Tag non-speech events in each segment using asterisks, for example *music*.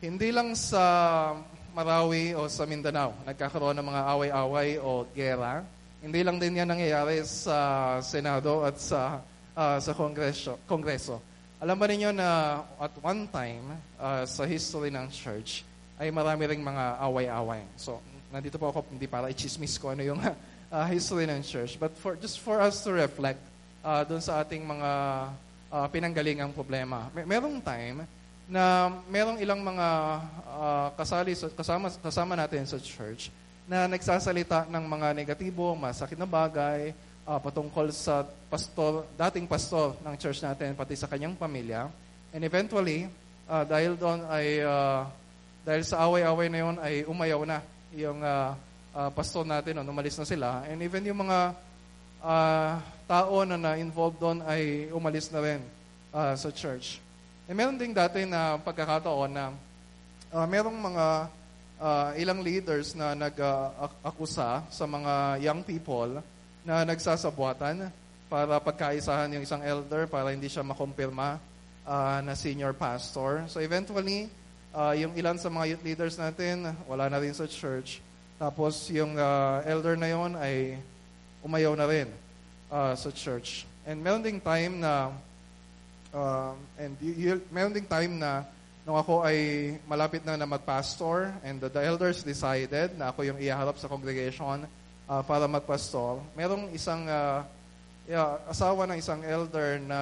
hindi lang sa Marawi o sa Mindanao nagkakaroon ng mga away-away o gera. Hindi lang din yan nangyayari sa Senado at sa uh, sa Kongreso. Kongreso. Alam ba ninyo na at one time uh, sa history ng church ay marami ring mga away-away. So, nandito po ako hindi para i-chismis ko ano yung uh, *laughs* history ng church, but for just for us to reflect uh, doon sa ating mga uh, pinanggalingang problema. May, merong time na merong ilang mga uh, kasali kasama kasama natin sa church na nagsasalita ng mga negatibo, masakit na bagay uh, patungkol sa pastor, dating pastor ng church natin pati sa kanyang pamilya. And eventually, uh, dahil doon ay uh, dahil sa away-away na yon ay umayaw na yung uh, uh, pastor natin, no, umalis na sila. And even yung mga uh, tao na na-involved doon ay umalis na rin uh, sa church. E meron ding dati na pagkakataon na uh, merong mga uh, ilang leaders na nag-akusa uh, sa mga young people na nagsasabuatan para pagkaisahan yung isang elder para hindi siya makumpirma uh, na senior pastor. So eventually, uh, yung ilan sa mga youth leaders natin, wala na rin sa church. Tapos yung uh, elder na yon ay umayaw na rin uh, sa church. And meron ding time na Um, and y- y- meron ding time na nung ako ay malapit na na magpastor and the, the elders decided na ako yung iharap sa congregation uh, para magpastor. Merong isang uh, yeah, asawa ng isang elder na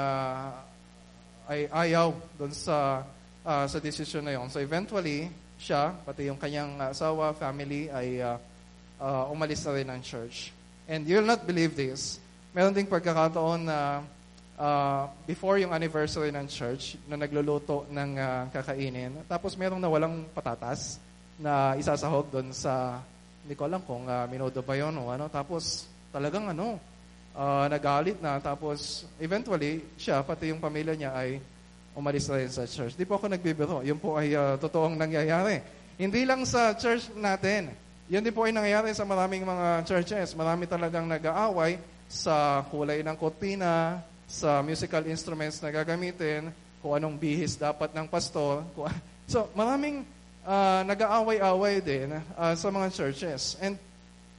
ay ayaw doon sa uh, sa decision na yon. So eventually, siya, pati yung kanyang asawa, family, ay uh, uh, umalis na rin ng church. And you'll not believe this. Meron ding pagkakataon na uh, before yung anniversary ng church na nagluluto ng uh, kakainin. Tapos merong nawalang patatas na isasahog doon sa, hindi ko alam kung uh, minudo ba yun o ano. Tapos talagang ano, uh, nagalit na. Tapos eventually, siya, pati yung pamilya niya ay umalis na rin sa church. Di po ako nagbibiro. Yun po ay uh, totoong nangyayari. Hindi lang sa church natin. Yan din po ay nangyayari sa maraming mga churches. Marami talagang nag-aaway sa kulay ng kortina, sa musical instruments na gagamitin, kung anong bihis dapat ng pastor. *laughs* so, maraming uh, nag-aaway-away din uh, sa mga churches. And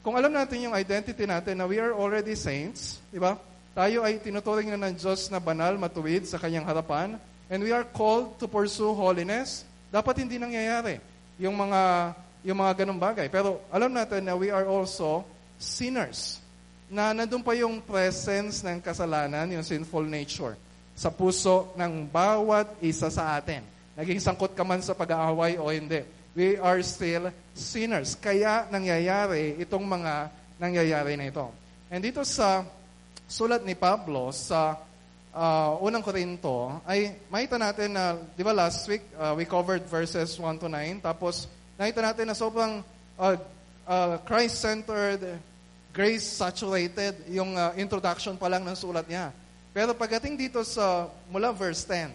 kung alam natin yung identity natin na we are already saints, di ba? Tayo ay tinuturing na ng Diyos na banal, matuwid sa kanyang harapan, and we are called to pursue holiness, dapat hindi nangyayari yung mga yung mga ganung bagay. Pero alam natin na we are also sinners na nandun pa yung presence ng kasalanan, yung sinful nature, sa puso ng bawat isa sa atin. Naging sangkot ka man sa pag-aaway o hindi. We are still sinners. Kaya nangyayari itong mga nangyayari na ito. And dito sa sulat ni Pablo sa uh, unang Korinto, ay makita natin na, di ba last week, uh, we covered verses 1 to 9, tapos nakita natin na sobrang uh, uh, Christ-centered, grace-saturated yung uh, introduction pa lang ng sulat niya. Pero pagdating dito sa mula verse 10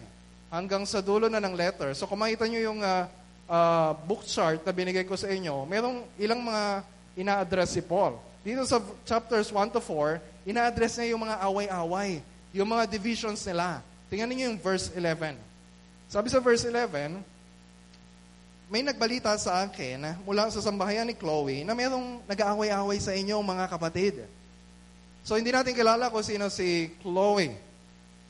hanggang sa dulo na ng letter, so kung makita nyo yung uh, uh, book chart na binigay ko sa inyo, merong ilang mga ina-address si Paul. Dito sa chapters 1 to 4, ina-address niya yung mga away-away, yung mga divisions nila. Tingnan niyo yung verse 11. Sabi sa verse 11, may nagbalita sa akin mula sa sambahayan ni Chloe na mayroong nag-aaway-away sa inyo mga kapatid. So hindi natin kilala kung sino si Chloe.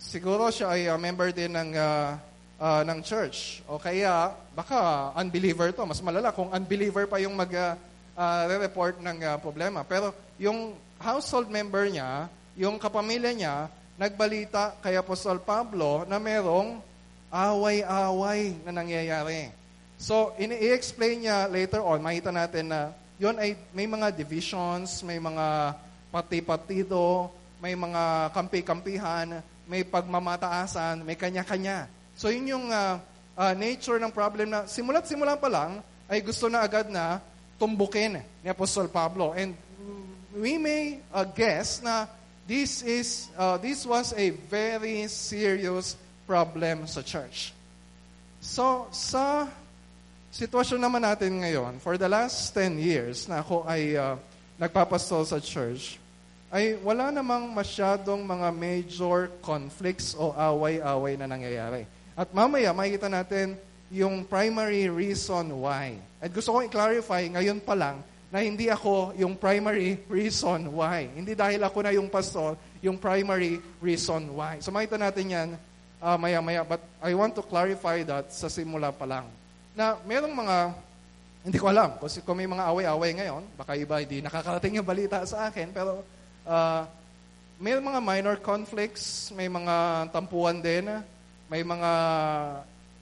Siguro siya ay uh, member din ng uh, uh, ng church. O kaya baka unbeliever to. Mas malala kung unbeliever pa yung mag uh, uh, report ng uh, problema. Pero yung household member niya, yung kapamilya niya, nagbalita kay Apostol Pablo na merong away-away na nangyayari. So, ini-explain niya later on, makita natin na yon ay may mga divisions, may mga pati-partido, may mga kampi-kampihan, may pagmamataasan, may kanya-kanya. So, yun yung uh, uh, nature ng problem na simula't simula pa lang ay gusto na agad na tumbukin ni Apostol Pablo. And we may uh, guess na this is uh, this was a very serious problem sa church. So, sa sitwasyon naman natin ngayon, for the last 10 years na ako ay uh, nagpapastol sa church, ay wala namang masyadong mga major conflicts o away-away na nangyayari. At mamaya, makikita natin yung primary reason why. At gusto kong i-clarify ngayon pa lang na hindi ako yung primary *laughs* reason why. Hindi dahil ako na yung pastor, yung primary reason why. So makita natin yan uh, maya-maya. But I want to clarify that sa simula pa lang. Na merong mga, hindi ko alam, kasi kung may mga away-away ngayon, baka iba hindi nakakarating yung balita sa akin, pero uh, may mga minor conflicts, may mga tampuan din, may mga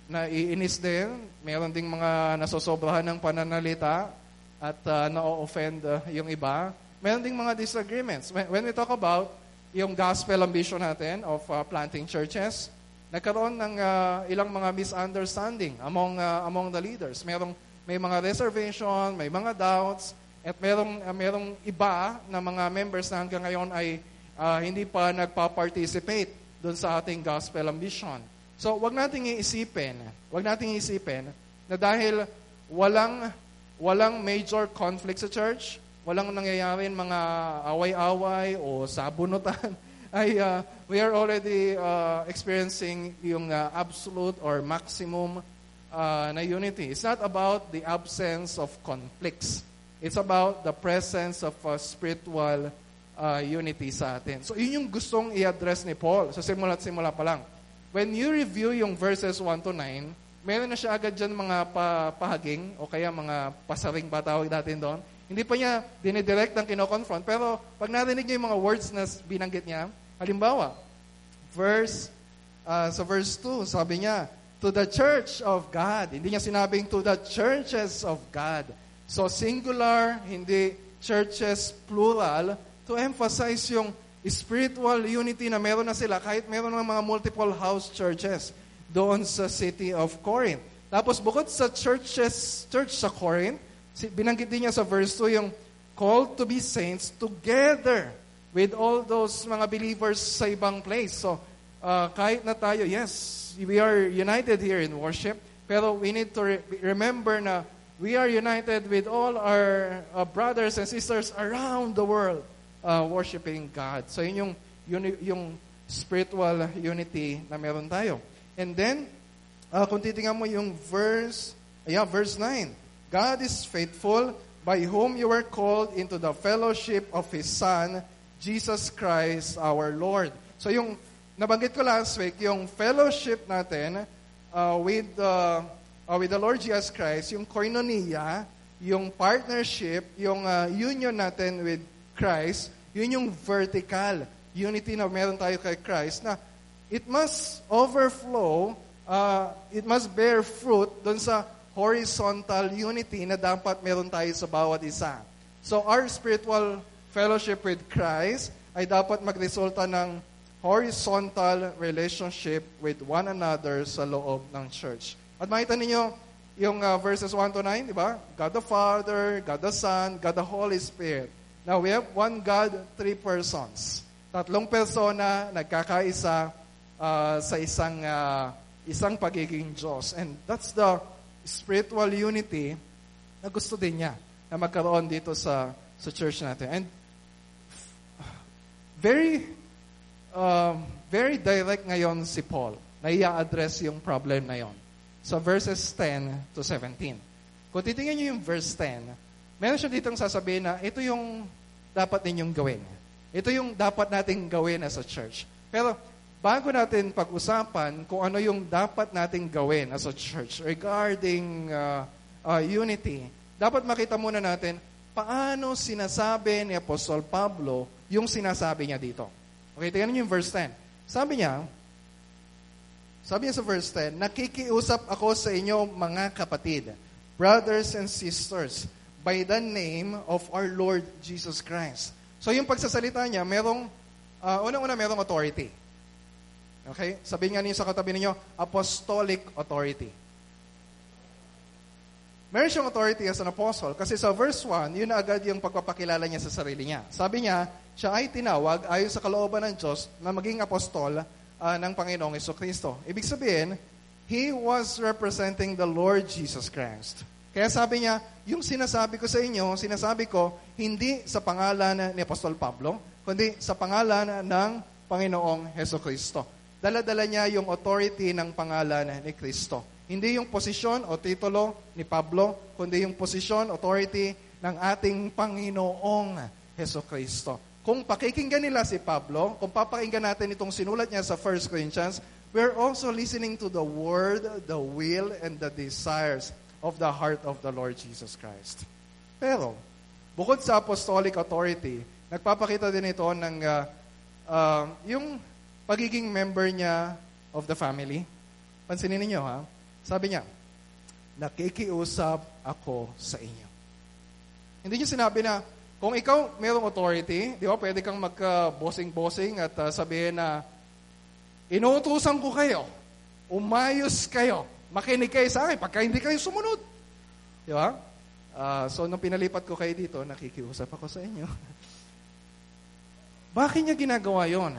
naiinis din, meron ding mga nasosobrahan ng pananalita at uh, na-offend uh, yung iba. Meron ding mga disagreements. When, when we talk about yung gospel ambition natin of uh, planting churches, nagkaroon ng uh, ilang mga misunderstanding among uh, among the leaders. Merong may mga reservation, may mga doubts, at merong uh, merong iba na mga members na hanggang ngayon ay uh, hindi pa nagpa-participate doon sa ating gospel ambition. So, wag nating iisipin, wag nating iisipin na dahil walang walang major conflict sa church, walang nangyayarin mga away-away o sabunutan, ay uh, we are already uh, experiencing yung uh, absolute or maximum uh, na unity. It's not about the absence of conflicts. It's about the presence of uh, spiritual uh, unity sa atin. So, yun yung gustong i-address ni Paul sa simula't simula pa lang. When you review yung verses 1 to 9, meron na siya agad dyan mga pa, pahaging o kaya mga pasaring ba natin doon. Hindi pa niya dinidirect ang kinoconfront. Pero pag narinig niyo yung mga words na binanggit niya, halimbawa, verse, uh, sa verse 2, sabi niya, to the church of God. Hindi niya sinabing to the churches of God. So singular, hindi churches plural, to emphasize yung spiritual unity na meron na sila kahit meron ng mga multiple house churches doon sa city of Corinth. Tapos bukod sa churches, church sa Corinth, binanggit din niya sa verse 2 yung called to be saints together with all those mga believers sa ibang place. So, uh, kahit na tayo, yes, we are united here in worship, pero we need to re- remember na we are united with all our uh, brothers and sisters around the world uh, worshiping God. So yun yung, yun, yung spiritual unity na meron tayo. And then, uh, kung titingnan mo yung verse, yeah, verse 9. God is faithful by whom you were called into the fellowship of His Son, Jesus Christ our Lord. So yung, nabanggit ko last week, yung fellowship natin uh, with, uh, uh, with the Lord Jesus Christ, yung koinonia, yung partnership, yung uh, union natin with Christ, yun yung vertical unity na meron tayo kay Christ na it must overflow, uh, it must bear fruit doon sa horizontal unity na dapat meron tayo sa bawat isa. So our spiritual fellowship with Christ ay dapat magresulta ng horizontal relationship with one another sa loob ng church. At makita ninyo yung uh, verses 1 to 9, di ba? God the Father, God the Son, God the Holy Spirit. Now, we have one God, three persons. Tatlong persona nagkakaisa uh, sa isang uh, isang pagiging Diyos. And that's the spiritual unity na gusto din niya na magkaroon dito sa sa church natin. And very um, very direct ngayon si Paul na i-address yung problem na yon. Sa verses 10 to 17. Kung titingnan niyo yung verse 10, meron siya ditong sasabihin na ito yung dapat ninyong gawin. Ito yung dapat nating gawin as a church. Pero bago natin pag-usapan kung ano yung dapat nating gawin as a church regarding uh, uh, unity, dapat makita muna natin paano sinasabi ni Apostol Pablo yung sinasabi niya dito. Okay, tingnan niyo yung verse 10. Sabi niya, sabi niya sa verse 10, Nakikiusap ako sa inyo mga kapatid, brothers and sisters, by the name of our Lord Jesus Christ. So yung pagsasalita niya, merong, uh, unang-una merong authority. Okay? Sabi nga niyo sa katabi ninyo, apostolic authority. Meron siyang authority as an apostle kasi sa verse 1, yun na agad yung pagpapakilala niya sa sarili niya. Sabi niya, siya ay tinawag ayon sa kalooban ng Diyos na maging apostol uh, ng Panginoong Iso Kristo. Ibig sabihin, he was representing the Lord Jesus Christ. Kaya sabi niya, yung sinasabi ko sa inyo, sinasabi ko, hindi sa pangalan ni Apostol Pablo, kundi sa pangalan ng Panginoong Heso Kristo. Dala-dala niya yung authority ng pangalan ni Kristo. Hindi yung posisyon o titulo ni Pablo, kundi yung posisyon, authority ng ating Panginoong Heso Kristo. Kung pakikinggan nila si Pablo, kung papakinggan natin itong sinulat niya sa 1 Corinthians, we're also listening to the word, the will, and the desires of the heart of the Lord Jesus Christ. Pero, bukod sa apostolic authority, nagpapakita din ito ng uh, uh, yung pagiging member niya of the family. Pansinin niyo ha. Sabi niya, nakikiusap ako sa inyo. Hindi niya sinabi na, kung ikaw mayroong authority, di ba, pwede kang magka-bossing-bossing at uh, sabihin na, inuutusan ko kayo, umayos kayo, makinig kayo sa akin, pagka hindi kayo sumunod. Di ba? Uh, so, nung pinalipat ko kayo dito, nakikiusap ako sa inyo. *laughs* Bakit niya ginagawa yon?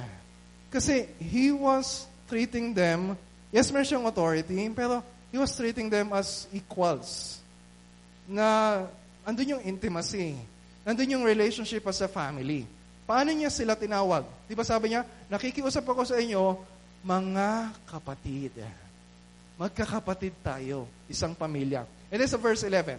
Kasi he was treating them, yes, meron siyang authority, pero he was treating them as equals. Na andun yung intimacy Nandun yung relationship as a family. Paano niya sila tinawag? Di ba sabi niya, nakikiusap ako sa inyo, mga kapatid. Magkakapatid tayo, isang pamilya. And then sa verse 11,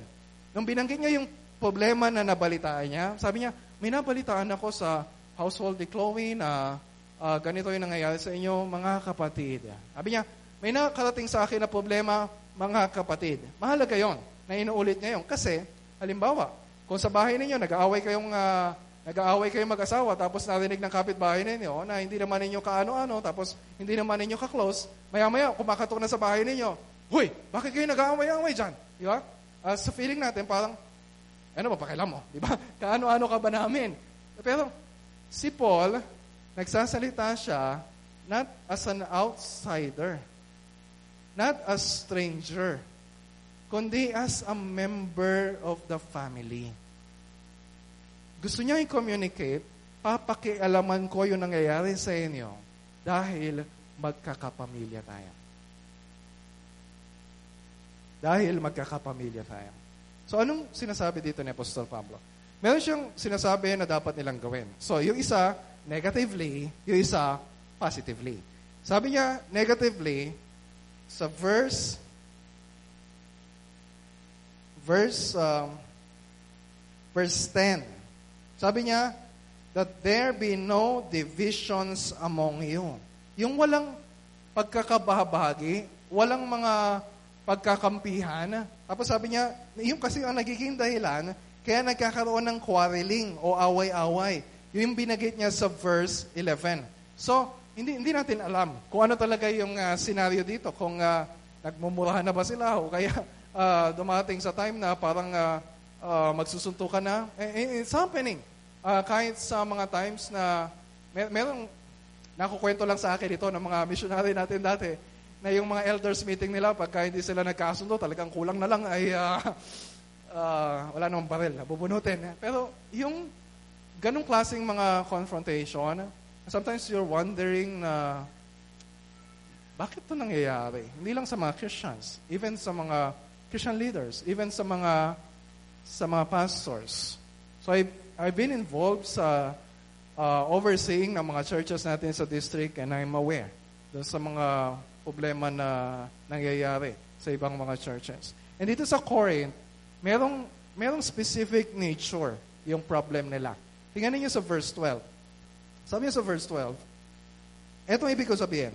nung binanggit niya yung problema na nabalitaan niya, sabi niya, may nabalitaan ako sa household ni Chloe na uh, ganito yung nangyayari sa inyo, mga kapatid. Sabi niya, may nakarating sa akin na problema, mga kapatid. Mahalaga yon na inuulit niya yon. Kasi, halimbawa, kung sa bahay ninyo, nag-aaway kayong, uh, nag-aaway kayong mag-asawa, tapos narinig ng kapitbahay ninyo na hindi naman ninyo kaano-ano, tapos hindi naman ninyo ka-close, maya-maya, kumakatok na sa bahay ninyo, Huy, bakit kayo nag-aaway-aaway dyan? Di ba? Uh, sa feeling natin, parang, ano ba, pakialam mo? Di ba? *laughs* Kaano-ano ka ba namin? Pero, si Paul, nagsasalita siya, not as an outsider, not a stranger, kundi as a member of the family gusto niya i-communicate, papakialaman ko yung nangyayari sa inyo dahil magkakapamilya tayo. Dahil magkakapamilya tayo. So anong sinasabi dito ni Apostol Pablo? Meron siyang sinasabi na dapat nilang gawin. So yung isa, negatively, yung isa, positively. Sabi niya, negatively, sa verse, verse, um, verse 10, sabi niya, that there be no divisions among you. Yung walang pagkakabahagi, walang mga pagkakampihan. Tapos sabi niya, yung kasi ang nagiging dahilan, kaya nagkakaroon ng quarreling o away-away. Yung binagit niya sa verse 11. So, hindi hindi natin alam kung ano talaga yung uh, scenario dito. Kung uh, nagmumurahan na ba sila o kaya *laughs* uh, dumating sa time na parang uh, uh, magsusuntukan na. Eh, it's happening uh, kahit sa mga times na mer- merong nakukwento lang sa akin ito ng mga missionary natin dati na yung mga elders meeting nila pagka hindi sila nagkasundo talagang kulang na lang ay uh, uh, *laughs* wala namang baril bubunutin pero yung ganong klaseng mga confrontation sometimes you're wondering na bakit to nangyayari hindi lang sa mga Christians even sa mga Christian leaders even sa mga sa mga pastors so I I've been involved sa uh, overseeing ng mga churches natin sa district and I'm aware doon sa mga problema na nangyayari sa ibang mga churches. And dito sa Corinth, merong, merong specific nature yung problem nila. Tingnan niyo sa verse 12. Sabi niya sa verse 12, eto ibig ko sabihin.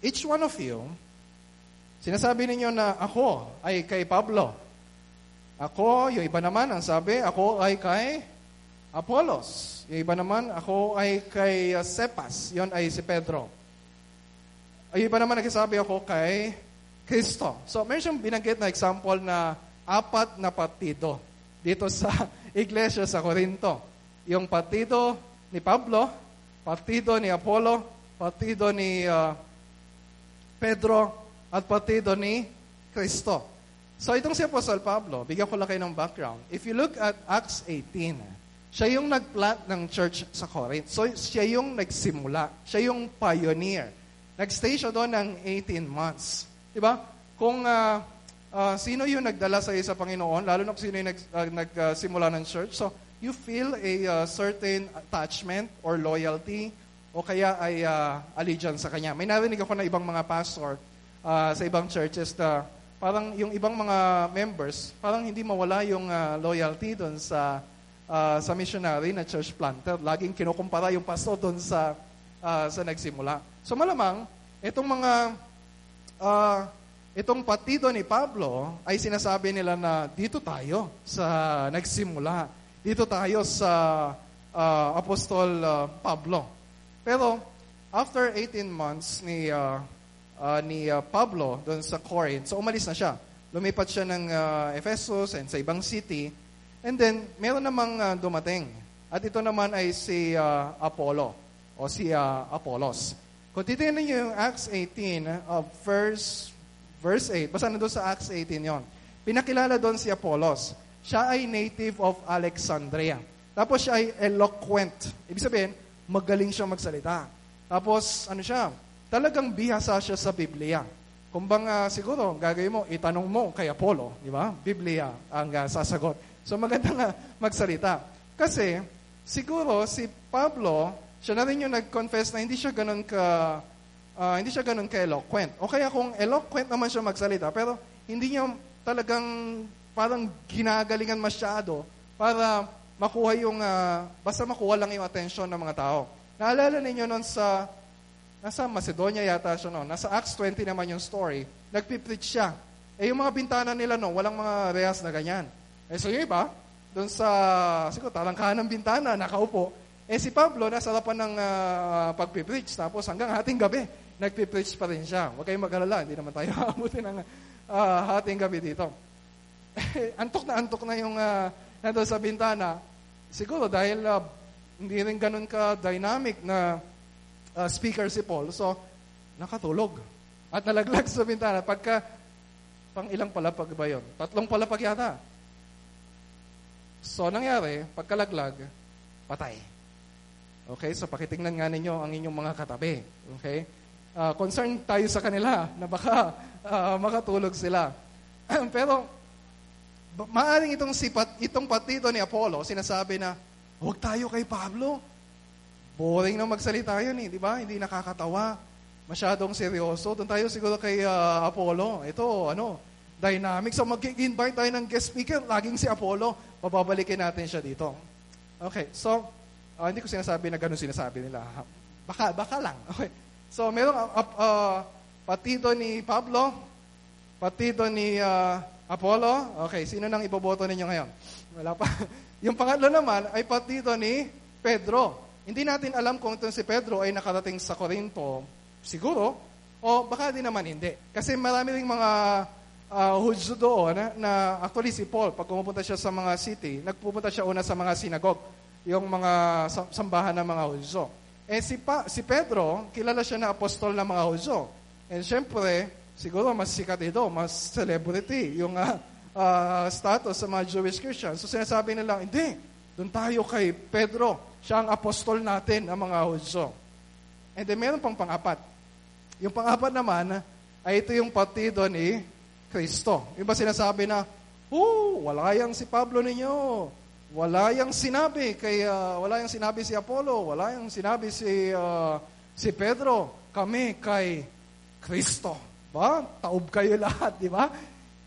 Each one of you, sinasabi ninyo na ako ay kay Pablo, ako, yung iba naman, ang sabi, ako ay kay Apollos. Yung iba naman, ako ay kay uh, Cepas. Yon ay si Pedro. Yung iba naman nagsasabi ako kay Kristo. So, meron siyang binanggit na example na apat na partido dito sa *laughs* iglesia sa Corinto. Yung partido ni Pablo, partido ni Apollo, partido ni uh, Pedro, at partido ni Kristo. So itong si Apostle Pablo, bigyan ko lang kayo ng background. If you look at Acts 18, siya yung nagplant ng church sa Corinth. So siya yung nagsimula. Siya yung pioneer. Nagstay siya doon ng 18 months. Diba? Kung uh, uh, sino yung nagdala sa sa Panginoon, lalo na kung sino yung nag, uh, nagsimula ng church, so you feel a uh, certain attachment or loyalty o kaya ay uh, allegiance sa kanya. May narinig ako na ibang mga pastor uh, sa ibang churches na parang yung ibang mga members, parang hindi mawala yung uh, loyalty doon sa uh, sa missionary na church planter. Laging kinukumpara yung pastor doon sa uh, sa nagsimula. So malamang itong mga uh, itong partido ni Pablo ay sinasabi nila na dito tayo sa nagsimula. Dito tayo sa uh, Apostol uh, Pablo. Pero after 18 months ni uh, uh, ni uh, Pablo doon sa Corinth. So umalis na siya. Lumipat siya ng uh, Ephesus and sa ibang city. And then, meron namang uh, dumating. At ito naman ay si uh, Apollo o si uh, Apollos. Kung titignan niyo yung Acts 18 of verse, verse 8, basta na doon sa Acts 18 yon. Pinakilala doon si Apollos. Siya ay native of Alexandria. Tapos siya ay eloquent. Ibig sabihin, magaling siya magsalita. Tapos, ano siya? talagang bihasa siya sa Biblia. Kumbang uh, siguro, gagawin mo, itanong mo kay Apollo, di ba? Biblia ang uh, sasagot. So maganda nga magsalita. Kasi, siguro si Pablo, siya na rin yung nag-confess na hindi siya ganun ka, uh, hindi siya ganun ka-eloquent. O kaya kung eloquent naman siya magsalita, pero hindi niya talagang parang ginagalingan masyado para makuha yung, uh, basta makuha lang yung attention ng mga tao. Naalala ninyo noon sa Nasa Macedonia yata siya no. Nasa Acts 20 naman yung story. Nagpipreach siya. Eh yung mga bintana nila no, walang mga reyas na ganyan. Eh so yung iba, doon sa, siguro talangkahan ng bintana, nakaupo. Eh si Pablo, nasa harapan ng uh, pagpipreach. Tapos hanggang hating gabi, nagpipreach pa rin siya. Huwag kayong mag-alala, hindi naman tayo *laughs* aabutin ng uh, hating gabi dito. *laughs* Antok na antok na yung uh, nandun sa bintana. Siguro dahil uh, hindi rin ganun ka-dynamic na uh, speaker si Paul. So, nakatulog. At nalaglag sa bintana. Pagka, pang ilang palapag ba yun? Tatlong palapag yata. So, nangyari, pagkalaglag, patay. Okay? So, pakitingnan nga ninyo ang inyong mga katabi. Okay? Uh, concerned tayo sa kanila na baka uh, makatulog sila. *clears throat* Pero, maaring itong, sipat, itong patito ni Apollo, sinasabi na, huwag tayo kay Pablo. Boring na magsalita yun eh, di ba? Hindi nakakatawa. Masyadong seryoso. Doon tayo siguro kay uh, Apollo. Ito, ano, dynamic. So mag-invite tayo ng guest speaker, laging si Apollo. Pababalikin natin siya dito. Okay, so, uh, hindi ko sinasabi na ganun sinasabi nila. Baka, baka lang. Okay. So, merong uh, uh, patito ni Pablo, patito ni uh, Apollo. Okay, sino nang iboboto ninyo ngayon? Wala pa. *laughs* Yung pangatlo naman ay patito ni Pedro. Hindi natin alam kung itong si Pedro ay nakarating sa Corinto, siguro, o baka din naman hindi. Kasi marami ring mga uh, Hudyo doon na, na actually si Paul, pag pumupunta siya sa mga city, nagpupunta siya una sa mga sinagog, yung mga sambahan ng mga Hudyo. Eh si, pa, si Pedro, kilala siya na apostol ng mga Hudyo. And syempre, siguro mas sikat ito, mas celebrity yung uh, uh, status sa mga Jewish Christians. So sinasabi nila, hindi, doon tayo kay Pedro. Siya ang apostol natin, ang mga Hudyo. And then meron pang pangapat. Yung pangapat naman, ay ito yung partido ni Kristo. Yung ba sinasabi na, Oh, wala yang si Pablo ninyo. Wala yang sinabi kay uh, wala yang sinabi si Apollo, wala yang sinabi si uh, si Pedro. Kami kay Kristo. Ba? Taob kayo *laughs* lahat, di ba?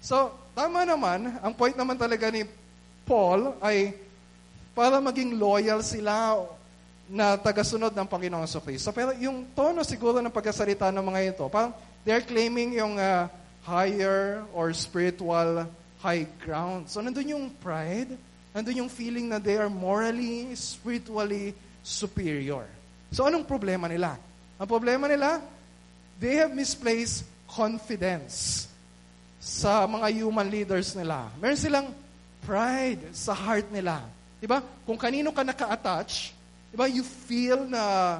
So, tama naman, ang point naman talaga ni Paul ay para maging loyal sila na tagasunod ng Panginoong So Kristo. Pero yung tono siguro ng pagkasalita ng mga ito, parang they're claiming yung uh, higher or spiritual high ground. So nandun yung pride, nandun yung feeling na they are morally, spiritually superior. So anong problema nila? Ang problema nila, they have misplaced confidence sa mga human leaders nila. Meron silang pride sa heart nila. Di ba? Kung kanino ka naka-attach, di ba, you feel na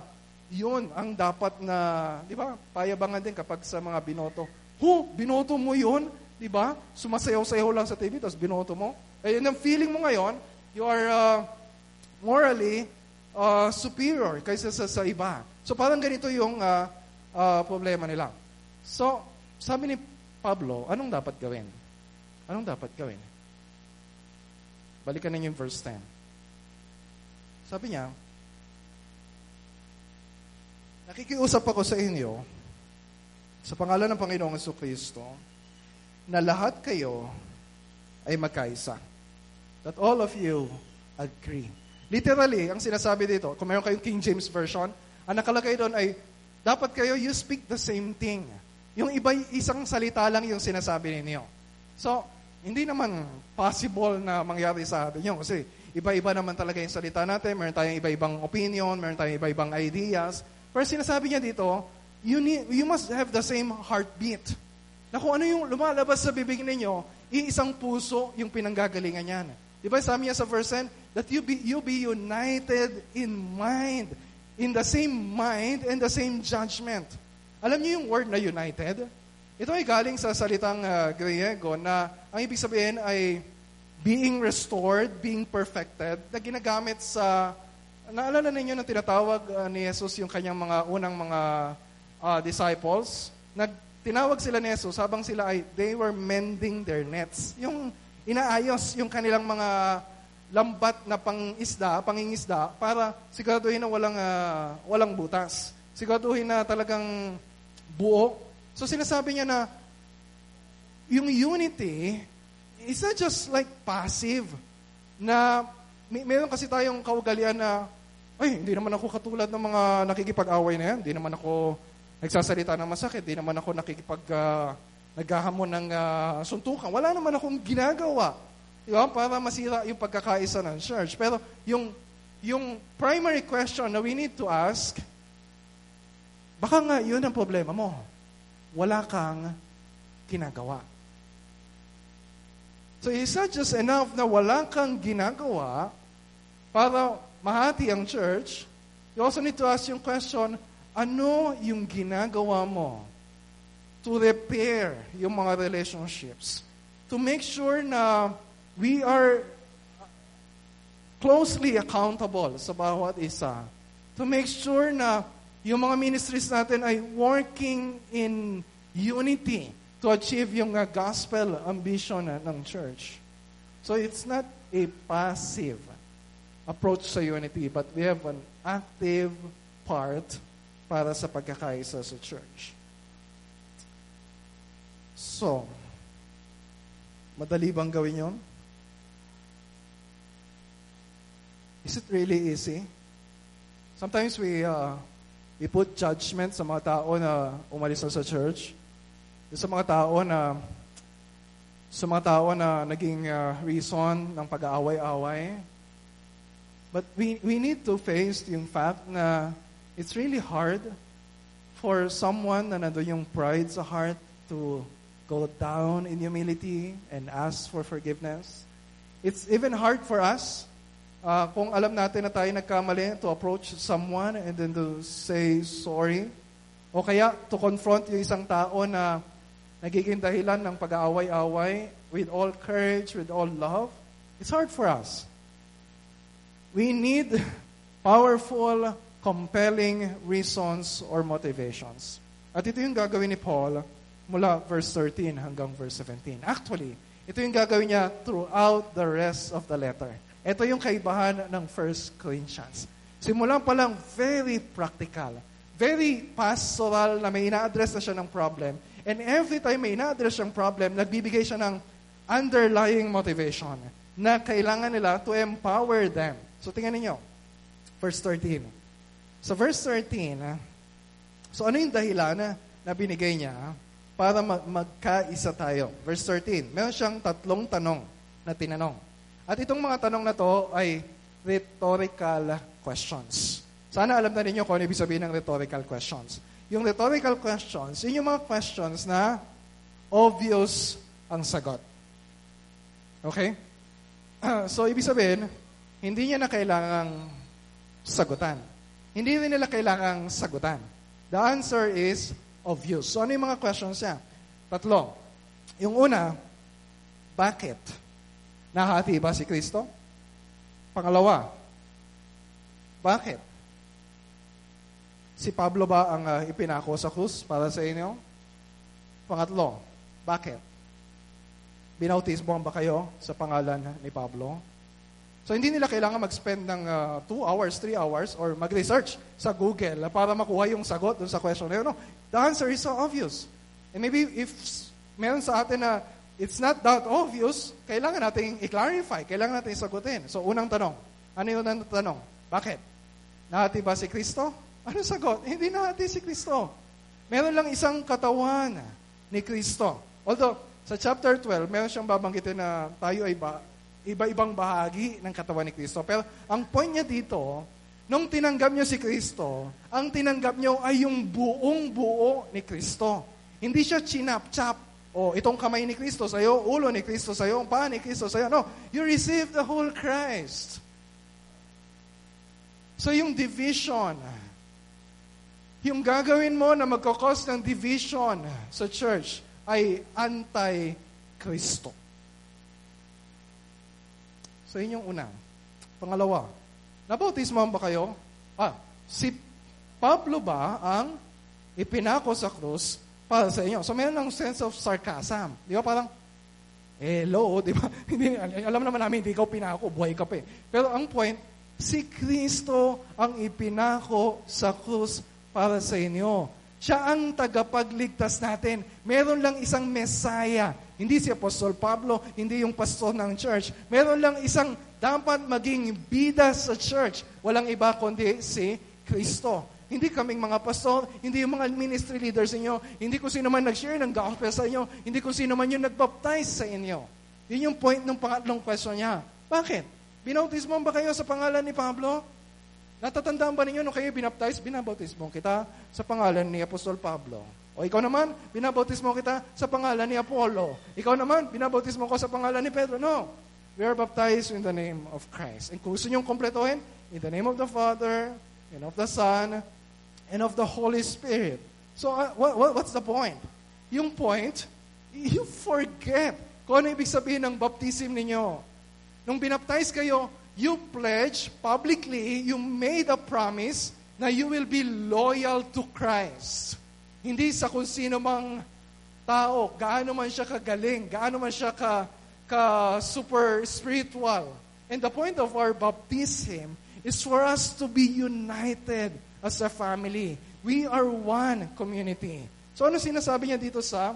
yun ang dapat na, di ba, payabangan din kapag sa mga binoto. Hu, binoto mo yun, di ba? Sumasayaw-sayaw lang sa TV, tapos binoto mo. Eh, yun ang feeling mo ngayon, you are uh, morally uh, superior kaysa sa, sa iba. So parang ganito yung uh, uh, problema nila. So, sabi ni Pablo, anong dapat gawin? Anong dapat gawin? Balikan ninyo yung verse 10. Sabi niya, Nakikiusap ako sa inyo, sa pangalan ng Panginoong Kristo, na lahat kayo ay magkaisa. That all of you agree. Literally, ang sinasabi dito, kung meron kayong King James Version, ang nakalagay doon ay, dapat kayo, you speak the same thing. Yung iba, isang salita lang yung sinasabi ninyo. So, hindi naman possible na mangyari sa atin yun kasi iba-iba naman talaga yung salita natin, meron tayong iba-ibang opinion, meron tayong iba-ibang ideas. Pero sinasabi niya dito, you, need, you must have the same heartbeat. Na kung ano yung lumalabas sa bibig ninyo, iisang puso yung pinanggagalingan niyan. Di ba sabi niya sa verse 10, that you be, you be united in mind, in the same mind and the same judgment. Alam niyo yung word na united? Ito ay galing sa salitang uh, Griego na ang ibig sabihin ay being restored, being perfected, na ginagamit sa, naalala ninyo na tinatawag uh, ni Jesus yung kanyang mga unang mga uh, disciples, nag, tinawag sila ni Jesus habang sila ay, they were mending their nets. Yung inaayos yung kanilang mga lambat na pangisda, pangingisda, para siguraduhin na walang, uh, walang butas. Siguraduhin na talagang buo So sinasabi niya na yung unity is not just like passive na may, meron kasi tayong kaugalian na ay, hindi naman ako katulad ng mga nakikipag-away na yan. Hindi naman ako nagsasalita ng masakit. Hindi naman ako nakikipag, uh, naghahamon ng uh, suntukan. Wala naman akong ginagawa. Diba? Para masira yung pagkakaisa ng church. Pero yung, yung primary question na we need to ask, baka nga yun ang problema mo wala kang ginagawa. So it's not just enough na wala kang ginagawa para mahati ang church. You also need to ask yung question, ano yung ginagawa mo to repair yung mga relationships? To make sure na we are closely accountable sa bawat isa. To make sure na yung mga ministries natin ay working in unity to achieve yung gospel ambition ng church. So it's not a passive approach sa unity, but we have an active part para sa pagkakaisa sa church. So, madali bang gawin yon? Is it really easy? Sometimes we uh, we put judgment sa mga tao na umalis na sa church. Sa mga tao na sa mga tao na naging uh, reason ng pag-aaway-away. But we, we need to face yung fact na it's really hard for someone na nandun yung pride sa heart to go down in humility and ask for forgiveness. It's even hard for us Uh, kung alam natin na tayo nagkamali, to approach someone and then to say sorry. O kaya to confront yung isang tao na nagiging dahilan ng pag-aaway-away with all courage, with all love. It's hard for us. We need powerful, compelling reasons or motivations. At ito yung gagawin ni Paul mula verse 13 hanggang verse 17. Actually, ito yung gagawin niya throughout the rest of the letter. Ito yung kaibahan ng 1 Corinthians. Simulan pa lang, very practical. Very pastoral na may ina-address na siya ng problem. And every time may ina-address siyang problem, nagbibigay siya ng underlying motivation na kailangan nila to empower them. So tingnan niyo verse 13. So verse 13, so ano yung dahilan na, na binigay niya para mag- magkaisa tayo? Verse 13, meron siyang tatlong tanong na tinanong. At itong mga tanong na to ay rhetorical questions. Sana alam na ninyo kung ano ibig sabihin ng rhetorical questions. Yung rhetorical questions, yun yung mga questions na obvious ang sagot. Okay? *clears throat* so, ibig sabihin, hindi niya na kailangang sagutan. Hindi rin nila kailangang sagutan. The answer is obvious. So, ano yung mga questions niya? Tatlo. Yung una, bakit? Nahati ba si Kristo? Pangalawa, bakit? Si Pablo ba ang uh, ipinako sa krus para sa inyo? Pangatlo, bakit? Binautismo ba kayo sa pangalan ni Pablo? So hindi nila kailangan mag-spend ng 2 hours, 3 hours, or mag-research sa Google para makuha yung sagot dun sa question na yun. No, the answer is so obvious. And maybe if meron sa atin na it's not that obvious, kailangan natin i-clarify, kailangan natin sagutin. So unang tanong, ano yung unang tanong? Bakit? Nahati ba si Kristo? Ano sagot? *laughs* Hindi nahati si Kristo. Meron lang isang katawan ni Kristo. Although, sa chapter 12, meron siyang babanggitin na tayo ay ba, iba-ibang bahagi ng katawan ni Kristo. Pero ang point niya dito, nung tinanggap niyo si Kristo, ang tinanggap niyo ay yung buong buo ni Kristo. Hindi siya chinap-chap. O, oh, itong kamay ni Kristo sa'yo, ulo ni Kristo sa'yo, paa ni Kristo sa'yo. No, you receive the whole Christ. So yung division, yung gagawin mo na magkakos ng division sa church ay anti-Kristo. So yun yung una. Pangalawa, nabautismo ba kayo? Ah, si Pablo ba ang ipinako sa krus para sa inyo? So meron ng sense of sarcasm. Di ba parang, hello, di ba? *laughs* hindi, alam naman namin, hindi ikaw pinako, buhay ka pa eh. Pero ang point, si Kristo ang ipinako sa krus para sa inyo. Siya ang tagapagligtas natin. Meron lang isang Messiah. Hindi si Apostol Pablo, hindi yung pastor ng church. Meron lang isang dapat maging bida sa church. Walang iba kundi si Kristo. Hindi kaming mga pastor, hindi yung mga ministry leaders inyo, hindi kung sino man nag-share ng gospel sa inyo, hindi kung sino man yung nag-baptize sa inyo. Yun yung point ng pangatlong question niya. Bakit? Binautismo ba kayo sa pangalan ni Pablo? Natatandaan ba ninyo nung kayo binaptize? Binabautismo kita sa pangalan ni Apostol Pablo. O ikaw naman, binabautismo kita sa pangalan ni Apollo. Ikaw naman, binabautismo ko sa pangalan ni Pedro. No. We are baptized in the name of Christ. And kung gusto niyong kompletohin, in the name of the Father, and of the Son, and of the Holy Spirit. So, uh, what, what, what's the point? Yung point, you forget kung ano ibig sabihin ng baptism ninyo. Nung binaptize kayo, you pledge publicly, you made a promise na you will be loyal to Christ. Hindi sa kung sino mang tao, gaano man siya kagaling, gaano man siya ka, ka super spiritual. And the point of our baptism is for us to be united as a family. We are one community. So ano sinasabi niya dito sa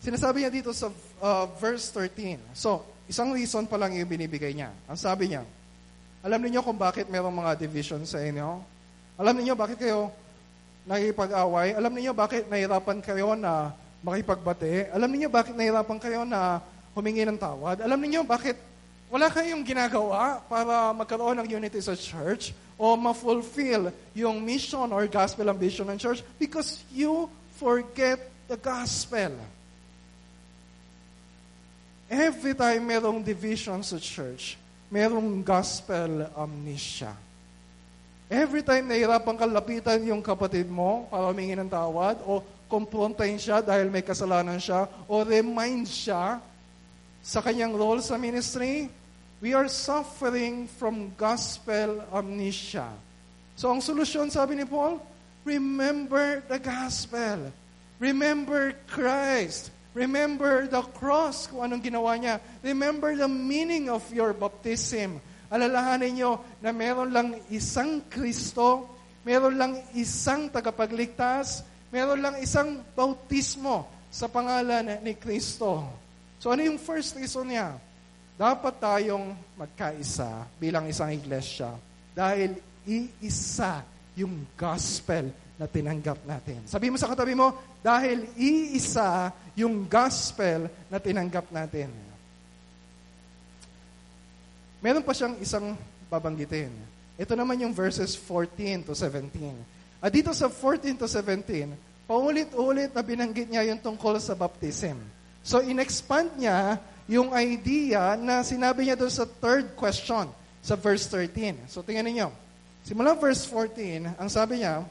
Sinasabi niya dito sa uh, verse 13. So, Isang reason pa lang yung binibigay niya. Ang sabi niya, alam niyo kung bakit mayroong mga division sa inyo? Alam niyo bakit kayo nakikipag-away? Alam niyo bakit nahirapan kayo na makipagbate? Alam niyo bakit nahirapan kayo na humingi ng tawad? Alam niyo bakit wala kayong ginagawa para magkaroon ng unity sa church o ma-fulfill yung mission or gospel ambition ng church? Because you forget the gospel. Every time merong division sa church, merong gospel amnesia. Every time nahirapan kalapitan yung kapatid mo para humingi ng tawad o kumprontahin siya dahil may kasalanan siya o remind siya sa kanyang role sa ministry, we are suffering from gospel amnesia. So ang solusyon, sabi ni Paul, remember the gospel. Remember Christ. Remember the cross, kung anong ginawa niya. Remember the meaning of your baptism. Alalahanin niyo na meron lang isang Kristo, meron lang isang tagapagligtas, meron lang isang bautismo sa pangalan ni Kristo. So ano yung first reason niya? Dapat tayong magkaisa bilang isang iglesia dahil iisa yung gospel na tinanggap natin. Sabi mo sa katabi mo, dahil iisa yung gospel na tinanggap natin. Meron pa siyang isang babanggitin. Ito naman yung verses 14 to 17. At dito sa 14 to 17, paulit-ulit na binanggit niya yung tungkol sa baptism. So, in-expand niya yung idea na sinabi niya doon sa third question, sa verse 13. So, tingnan ninyo. Simula verse 14, ang sabi niya,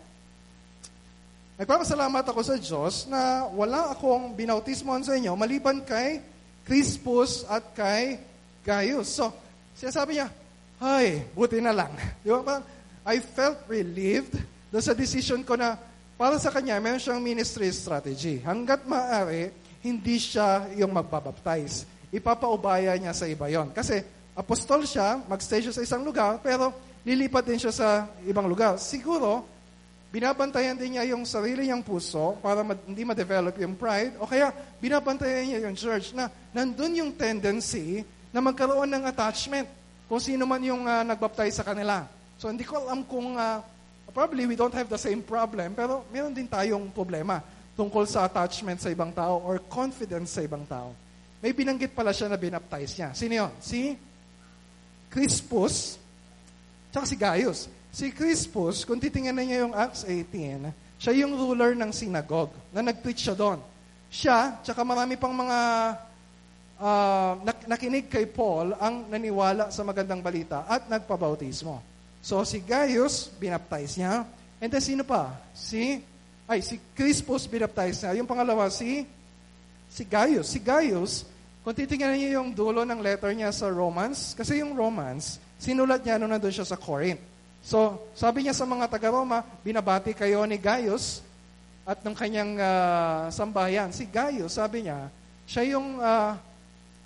Nagpapasalamat ako sa Diyos na wala akong binautismoan sa inyo maliban kay Crispus at kay Gaius. So, sinasabi niya, Ay, buti na lang. *laughs* Di ba? I felt relieved doon sa decision ko na para sa kanya, meron siyang ministry strategy. Hanggat maaari, hindi siya yung magbabaptize. Ipapaubaya niya sa iba yon. Kasi apostol siya, magstay siya sa isang lugar, pero lilipat din siya sa ibang lugar. Siguro, binabantayan din niya yung sarili niyang puso para ma- hindi ma-develop yung pride, o kaya binabantayan niya yung church na nandun yung tendency na magkaroon ng attachment kung sino man yung uh, nagbaptize sa kanila. So hindi ko alam kung uh, probably we don't have the same problem, pero meron din tayong problema tungkol sa attachment sa ibang tao or confidence sa ibang tao. May binanggit pala siya na binaptize niya. Sino yun? Si Crispus, tsaka si Gaius. Si Crispus, kung titingnan niya yung Acts 18, siya yung ruler ng synagogue na nag-preach siya doon. Siya, tsaka marami pang mga uh, nakinig kay Paul ang naniwala sa magandang balita at nagpabautismo. So si Gaius, binaptize niya. And then sino pa? Si, ay, si Crispus binaptize niya. Yung pangalawa, si, si Gaius. Si Gaius, kung titingnan niyo yung dulo ng letter niya sa Romans, kasi yung Romans, sinulat niya nung nandun siya sa Corinth. So, sabi niya sa mga taga-Roma, binabati kayo ni Gaius at ng kanyang uh, sambayan. Si Gaius, sabi niya, siya yung uh,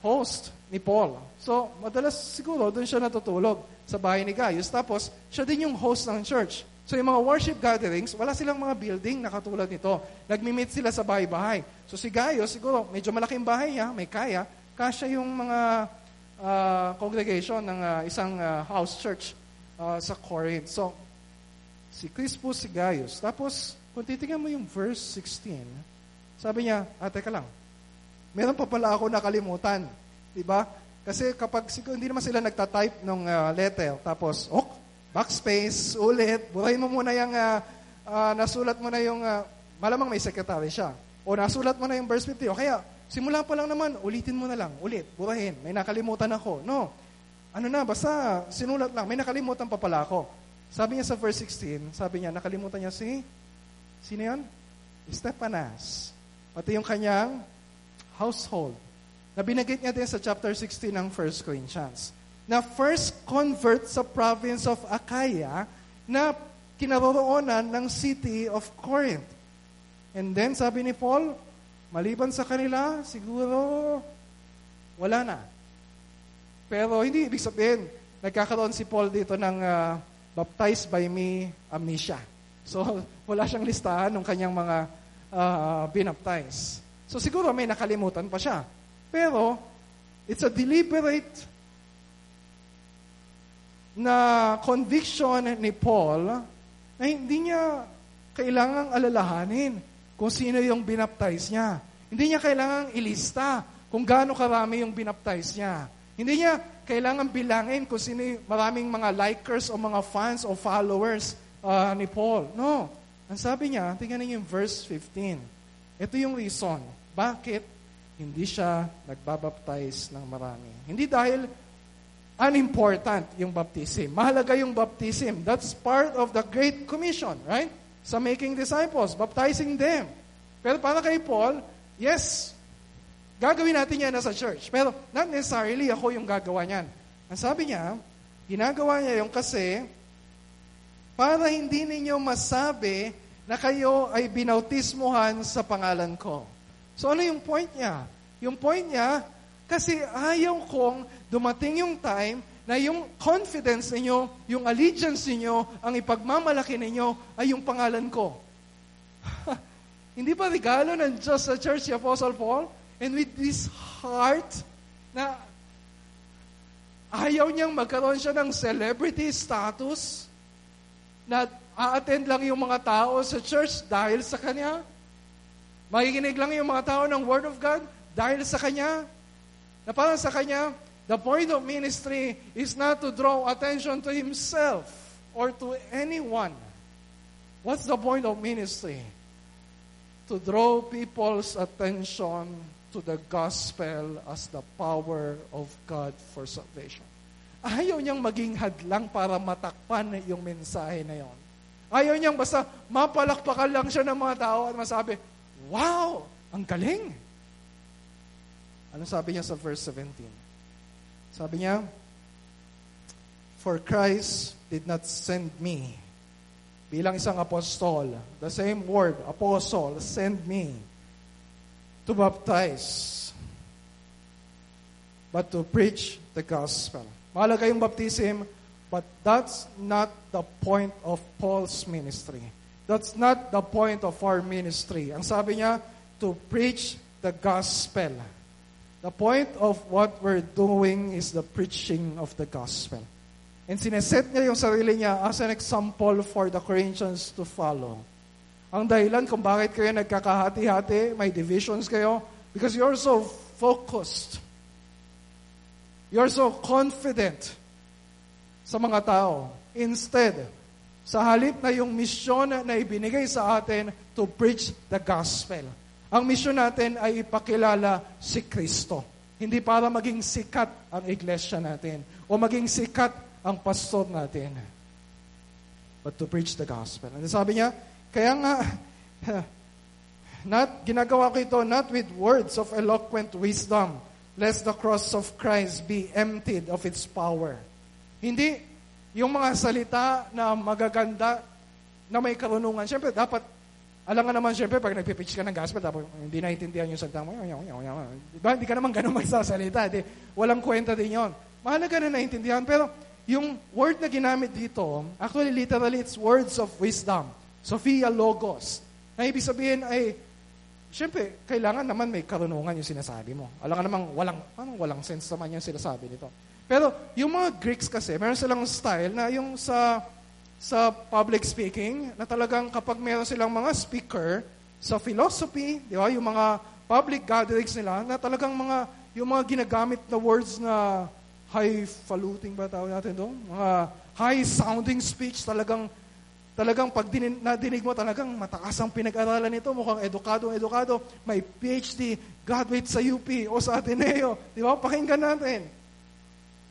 host ni Paul. So, madalas siguro doon siya natutulog sa bahay ni Gaius. Tapos, siya din yung host ng church. So, yung mga worship gatherings, wala silang mga building na katulad nito. Nagmi-meet sila sa bahay-bahay. So, si Gaius, siguro, medyo malaking bahay niya, may kaya, kasya yung mga uh, congregation ng uh, isang uh, house church uh, sa Corinth. So, si Crispus, si Gaius. Tapos, kung titingnan mo yung verse 16, sabi niya, ah, teka lang, meron pa pala ako nakalimutan. Diba? Kasi kapag hindi naman sila nagta-type ng uh, letter, tapos, oh, backspace, ulit, burahin mo muna yung, uh, uh, nasulat mo na yung, uh, malamang may secretary siya. O nasulat mo na yung verse 50. O kaya, simula pa lang naman, ulitin mo na lang, ulit, burahin. May nakalimutan ako. No. Ano na, basta sinulat lang. May nakalimutan pa pala ako. Sabi niya sa verse 16, sabi niya, nakalimutan niya si, sino yun? Stephanas. Pati yung kanyang household. Na binagit niya din sa chapter 16 ng 1 Corinthians. Na first convert sa province of Achaia na kinaroroonan ng city of Corinth. And then, sabi ni Paul, maliban sa kanila, siguro wala na. Pero hindi ibig sabihin, nagkakaroon si Paul dito ng uh, baptized by me amnesia. So, *laughs* wala siyang listahan ng kanyang mga uh, binaptize. So, siguro may nakalimutan pa siya. Pero, it's a deliberate na conviction ni Paul na hindi niya kailangang alalahanin kung sino yung binaptize niya. Hindi niya kailangang ilista kung gaano karami yung binaptize niya. Hindi niya kailangan bilangin kung sino maraming mga likers o mga fans o followers uh, ni Paul. No. Ang sabi niya, tingnan niyo yung verse 15. Ito yung reason. Bakit hindi siya nagbabaptize ng marami? Hindi dahil unimportant yung baptism. Mahalaga yung baptism. That's part of the Great Commission, right? Sa making disciples, baptizing them. Pero para kay Paul, yes, Gagawin natin yan sa church. Pero not necessarily ako yung gagawa niyan. Ang sabi niya, ginagawa niya yung kasi para hindi ninyo masabi na kayo ay binautismuhan sa pangalan ko. So ano yung point niya? Yung point niya, kasi ayaw kong dumating yung time na yung confidence ninyo, yung allegiance ninyo, ang ipagmamalaki ninyo ay yung pangalan ko. *laughs* Hindi ba regalo ng Diyos sa church si Apostle Paul? And with this heart na ayaw niyang magkaroon siya ng celebrity status na a-attend lang yung mga tao sa church dahil sa kanya. Makikinig lang yung mga tao ng Word of God dahil sa kanya. Na parang sa kanya, the point of ministry is not to draw attention to himself or to anyone. What's the point of ministry? To draw people's attention to the gospel as the power of God for salvation. Ayaw niyang maging hadlang para matakpan yung mensahe na yon. Ayaw niyang basta mapalakpakan lang siya ng mga tao at masabi, Wow! Ang galing! Ano sabi niya sa verse 17? Sabi niya, For Christ did not send me bilang isang apostol. The same word, apostle, send me to baptize, but to preach the gospel. Mahalaga yung baptism, but that's not the point of Paul's ministry. That's not the point of our ministry. Ang sabi niya, to preach the gospel. The point of what we're doing is the preaching of the gospel. And sineset niya yung sarili niya as an example for the Corinthians to follow. Ang dahilan kung bakit kayo nagkakahati-hati, may divisions kayo, because you're so focused. You're so confident sa mga tao. Instead, sa halip na yung misyon na ibinigay sa atin to preach the gospel. Ang misyon natin ay ipakilala si Kristo. Hindi para maging sikat ang iglesia natin o maging sikat ang pastor natin. But to preach the gospel. And sabi niya, kaya nga, not, ginagawa ko ito not with words of eloquent wisdom, lest the cross of Christ be emptied of its power. Hindi yung mga salita na magaganda, na may karunungan. Siyempre, dapat, alam nga naman, siyempre, pag nagpipitch ka ng gospel, dapat hindi naintindihan yung salita mo. Diba? Hindi ka naman ganun magsasalita. Di, walang kwenta din yon. Mahalaga na naintindihan. Pero, yung word na ginamit dito, actually, literally, it's words of wisdom. Sophia Logos. Na ibig sabihin ay, siyempre, kailangan naman may karunungan yung sinasabi mo. Alam ka namang walang, walang sense naman yung sinasabi nito. Pero yung mga Greeks kasi, meron silang style na yung sa sa public speaking, na talagang kapag meron silang mga speaker sa philosophy, di ba, yung mga public gatherings nila, na talagang mga, yung mga ginagamit na words na highfalutin ba tawag natin doon? Mga high-sounding speech, talagang talagang pag din, nadinig mo talagang mataas ang pinag-aralan nito, mukhang edukado, edukado, may PhD, graduate sa UP o sa Ateneo. Di ba? Pakinggan natin.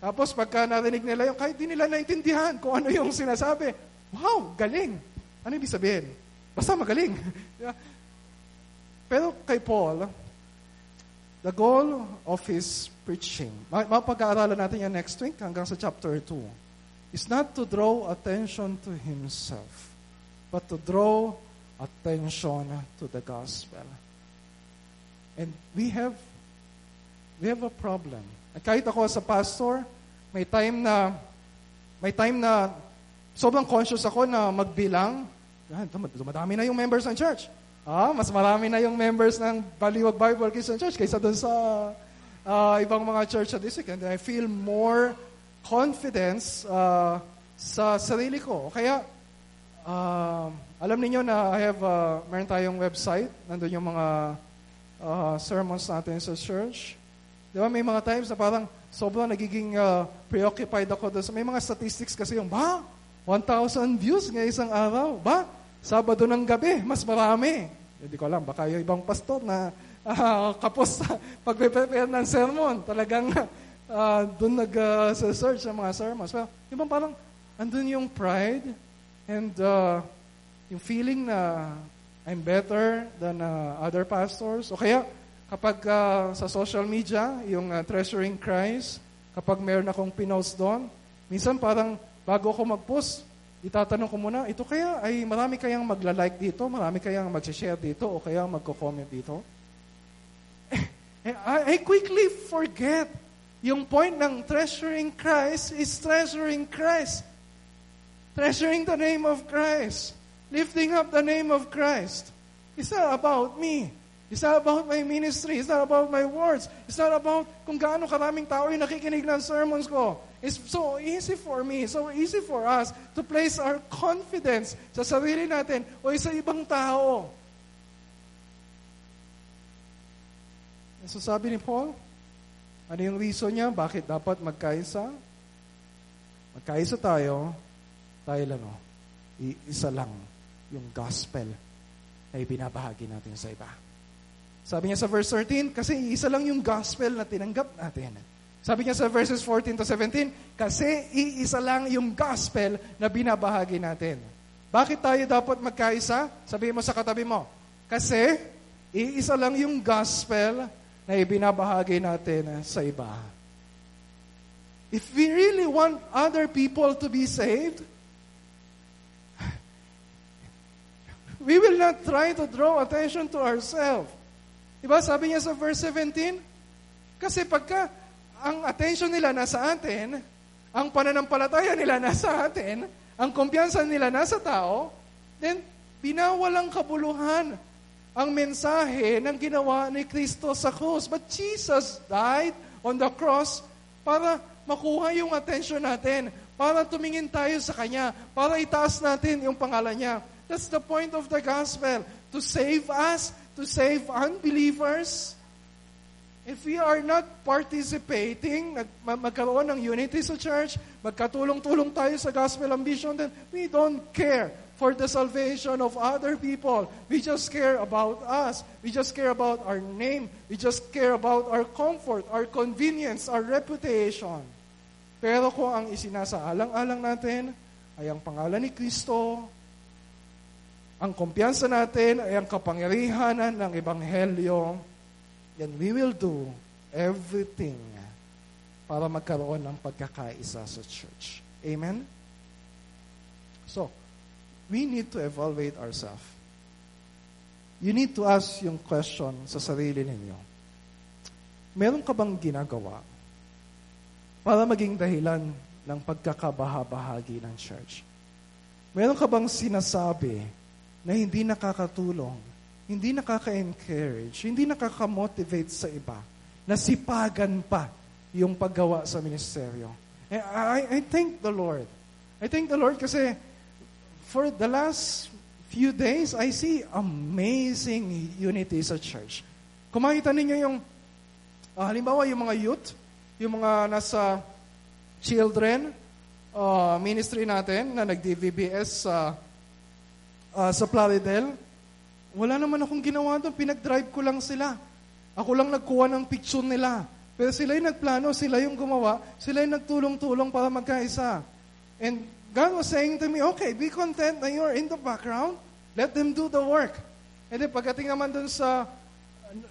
Tapos pagka narinig nila yung, kahit di nila naintindihan kung ano yung sinasabi, wow, galing. Ano ibig sabihin? Basta magaling. *laughs* Pero kay Paul, the goal of his preaching, mapag-aaralan natin yan next week hanggang sa chapter 2, is not to draw attention to himself, but to draw attention to the gospel. And we have we have a problem at kahit ako sa pastor, may time na may time na sobrang conscious ako na magbilang. Dumadami na yung members ng church. Ah, mas marami na yung members ng Baliwag Bible Christian Church kaysa doon sa uh, ibang mga church sa district. And I feel more confidence uh, sa sarili ko. Kaya, uh, alam niyo na I have, uh, meron tayong website. Nandun yung mga uh, sermons natin sa church. Di ba, may mga times na parang sobrang nagiging uh, preoccupied ako doon. May mga statistics kasi yung, ba, 1,000 views ng isang araw. Ba, Sabado ng gabi, mas marami. Hindi ko alam, baka yung ibang pastor na uh, kapos sa pagpe-prepare ng sermon, talagang uh, doon nag-search uh, ng mga sermons. Well, di ba parang andun yung pride and uh, yung feeling na I'm better than uh, other pastors. O kaya, Kapag uh, sa social media, yung uh, Treasuring Christ, kapag meron akong pinost doon, minsan parang bago ako mag-post, itatanong ko muna, ito kaya ay marami kayang magla-like dito, marami kayang mag-share dito, o kaya magko-comment dito? *laughs* I, I quickly forget yung point ng treasuring Christ is treasuring Christ. Treasuring the name of Christ. Lifting up the name of Christ. It's not about me. It's not about my ministry. It's not about my words. It's not about kung gaano karaming tao yung nakikinig ng sermons ko. It's so easy for me, so easy for us to place our confidence sa sarili natin o sa ibang tao. So sabi ni Paul, ano yung reason niya? Bakit dapat magkaisa? Magkaisa tayo, lang, oh, isa lang yung gospel na ibinabahagi natin sa iba. Sabi niya sa verse 13, kasi isa lang yung gospel na tinanggap natin. Sabi niya sa verses 14 to 17, kasi iisa lang yung gospel na binabahagi natin. Bakit tayo dapat magkaisa? Sabihin mo sa katabi mo, kasi iisa lang yung gospel na ibinabahagi natin sa iba. If we really want other people to be saved, we will not try to draw attention to ourselves. Diba? Sabi niya sa verse 17, kasi pagka ang attention nila nasa atin, ang pananampalataya nila nasa atin, ang kumpiyansa nila nasa tao, then binawalang kabuluhan ang mensahe ng ginawa ni Kristo sa krus. But Jesus died on the cross para makuha yung attention natin, para tumingin tayo sa Kanya, para itaas natin yung pangalan niya. That's the point of the gospel, to save us, to save unbelievers. If we are not participating, nag, magkaroon ng unity sa church, magkatulong-tulong tayo sa gospel ambition, then we don't care for the salvation of other people. We just care about us. We just care about our name. We just care about our comfort, our convenience, our reputation. Pero kung ang isinasaalang-alang natin ay ang pangalan ni Kristo, ang kumpiyansa natin ay ang kapangyarihanan ng Ebanghelyo, then we will do everything para magkaroon ng pagkakaisa sa church. Amen? So, we need to evaluate ourselves. You need to ask yung question sa sarili ninyo. Meron ka bang ginagawa para maging dahilan ng pagkakabahabahagi ng church? Meron ka bang sinasabi na hindi nakakatulong, hindi nakaka-encourage, hindi nakaka-motivate sa iba, na sipagan pa yung paggawa sa ministeryo? I, I, I thank the Lord. I thank the Lord kasi for the last few days, I see amazing unity sa church. Kung makita ninyo yung, uh, halimbawa yung mga youth, yung mga nasa children uh, ministry natin na nag-DVBS sa uh, sa Plaridel, wala naman akong ginawa doon. Pinag-drive ko lang sila. Ako lang nagkuha ng picture nila. Pero sila yung nagplano, sila yung gumawa, sila yung nagtulong-tulong para magkaisa. And God was saying to me, okay, be content na you're in the background. Let them do the work. And then pagdating naman dun sa,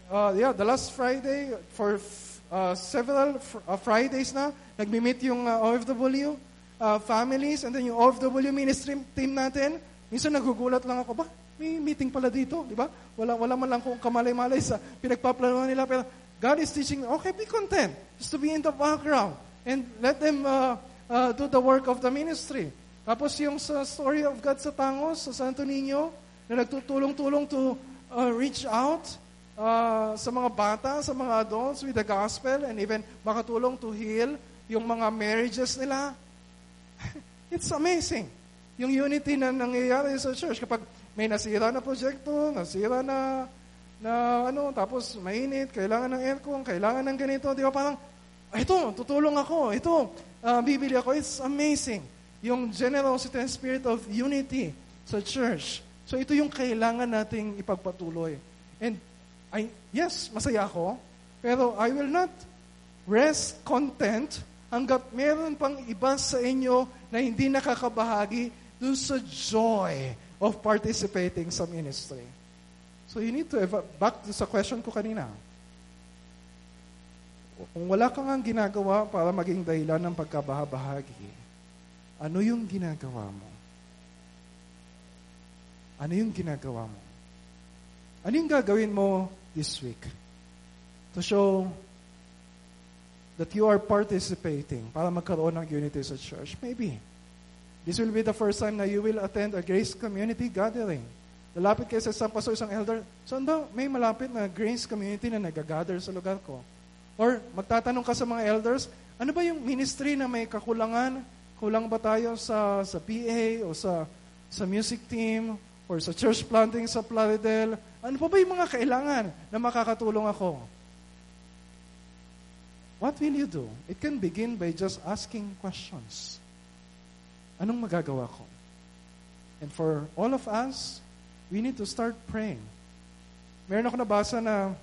uh, yeah, the last Friday, for uh, several fr- uh, Fridays na, nagmi-meet yung uh, OFW uh, families and then yung OFW ministry team natin. Minsan nagugulat lang ako, ba, may meeting pala dito, di ba? Wala, wala man lang kung kamalay-malay sa pinagpaplanuhan nila. Pero God is teaching, okay, be content. Just to be in the background. And let them uh, uh, do the work of the ministry. Tapos yung sa story of God sa Tangos, sa Santo Niño, na nagtutulong-tulong to uh, reach out uh, sa mga bata, sa mga adults with the gospel and even makatulong to heal yung mga marriages nila. *laughs* It's amazing. Yung unity na nangyayari sa church kapag may nasira na proyekto, nasira na na ano, tapos mainit, kailangan ng aircon, kailangan ng ganito, di ba? Parang, ito, tutulong ako, ito, uh, bibili ako. It's amazing. Yung generosity and spirit of unity sa church. So ito yung kailangan nating ipagpatuloy. And I, yes, masaya ako, pero I will not rest content hanggat meron pang iba sa inyo na hindi nakakabahagi dun sa joy of participating sa ministry. So you need to, eva- back to sa question ko kanina. Kung wala kang ang ginagawa para maging dahilan ng pagkabahabahagi, ano yung ginagawa mo? Ano yung ginagawa mo? Ano yung gagawin mo this week to show that you are participating para magkaroon ng unity sa church. Maybe. This will be the first time na you will attend a Grace Community Gathering. Lalapit kayo sa isang pastor, isang elder, saan ba may malapit na Grace Community na nag-gather sa lugar ko? Or magtatanong ka sa mga elders, ano ba yung ministry na may kakulangan? Kulang ba tayo sa, sa PA o sa, sa music team or sa church planting sa Plaridel? Ano pa ba yung mga kailangan na makakatulong ako? What will you do? It can begin by just asking questions. Anong magagawa ko? And for all of us, we need to start praying. Meron ako nabasa na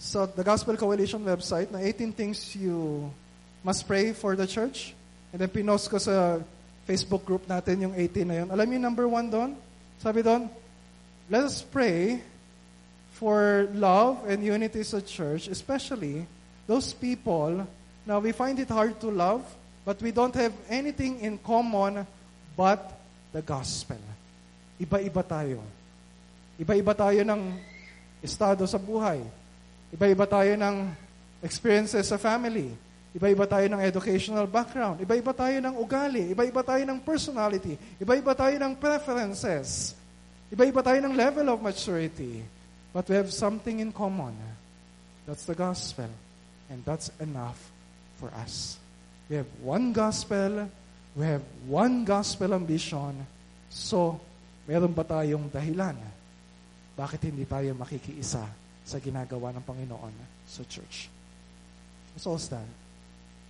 sa the Gospel Coalition website na 18 things you must pray for the church. And then pinost ko sa Facebook group natin yung 18 na yun. Alam niyo number one doon? Sabi doon, let us pray for love and unity sa church, especially those people, now we find it hard to love, but we don't have anything in common but the gospel. Iba-iba tayo. Iba-iba tayo ng estado sa buhay. Iba-iba tayo ng experiences sa family. Iba-iba tayo ng educational background. Iba-iba tayo ng ugali. Iba-iba tayo ng personality. Iba-iba tayo ng preferences. Iba-iba tayo ng level of maturity. But we have something in common. That's the gospel. And that's enough for us. We have one gospel. We have one gospel ambition. So, meron ba tayong dahilan? Bakit hindi tayo makikiisa sa ginagawa ng Panginoon sa church? So, stand.